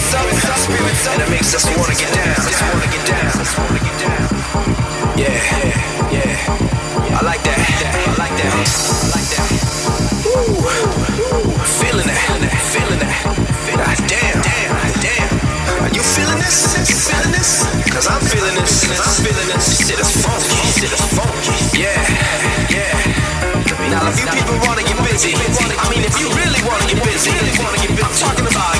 spirits up, and it makes us wanna get down, wanna get down, wanna get down. Yeah, yeah, I like that, I like that, I like that. Woo, feeling that, feeling that, feeling that. Damn, damn, damn. Are you feeling this? You feeling this? Cause I'm feeling this, cause I'm feeling this. This Shit is funky, This shit is funky. Yeah, yeah. Now, if you people wanna get busy, I mean, if you really wanna get busy, I'm talking about.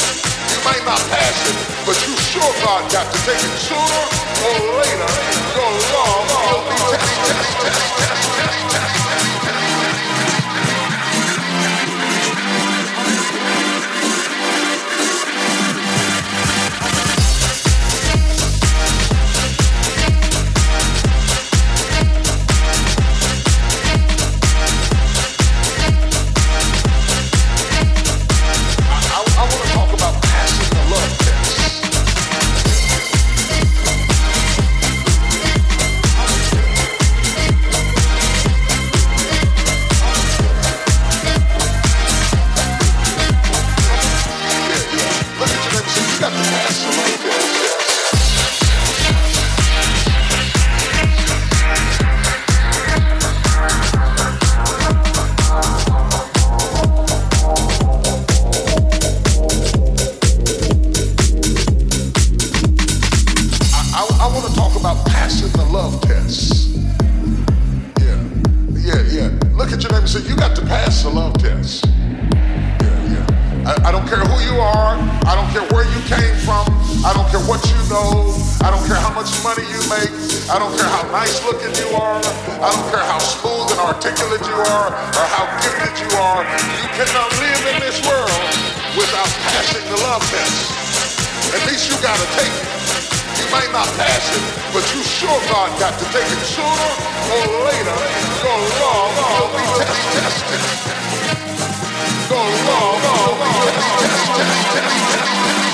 might not pass it, but you sure God got to take it sooner or later. Your love will be tested. passing the love test. At least you gotta take it. You might not pass it, but you sure God got to take it sooner or later. Your love long, be test tested. long, love long, be test tested. Test, test, test, test.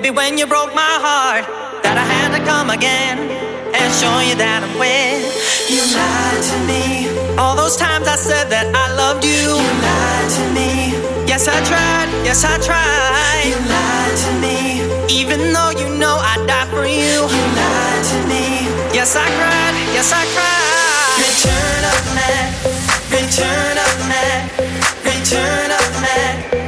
Baby, when you broke my heart, that I had to come again and show you that I'm with. You lied to me. All those times I said that I loved you. You lied to me. Yes, I tried. Yes, I tried. You lied to me. Even though you know I'd die for you. You lied to me. Yes, I cried. Yes, I cried. Return of Mack. Return of Mack. Return of Mack.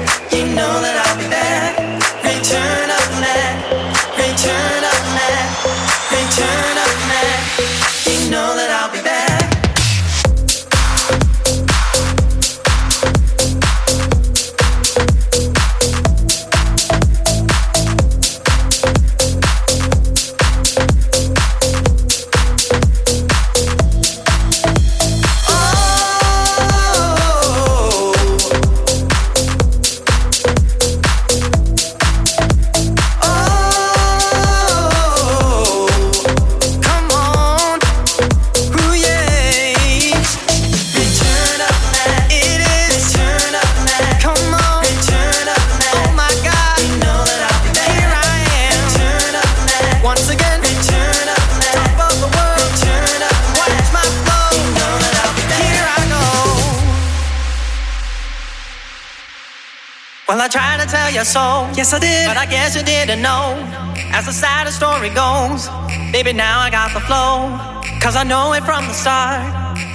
Well, I tried to tell you so. Yes, I did. But I guess you didn't know. As the saddest story goes, baby, now I got the flow. Cause I know it from the start.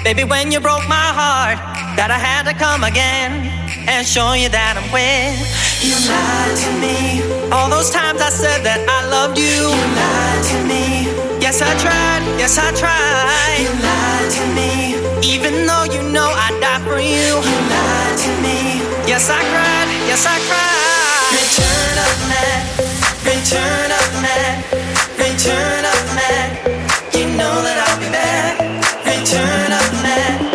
Baby, when you broke my heart, that I had to come again and show you that I'm with. You lied to me. All those times I said that I loved you. You lied to me. Yes, I tried. Yes, I tried. You lied to me. Even though you know I'd die for you. You lied to me. Yes, I cried yes I cry. Return of man, return of man, return of man. You know that I'll be back. Return of man.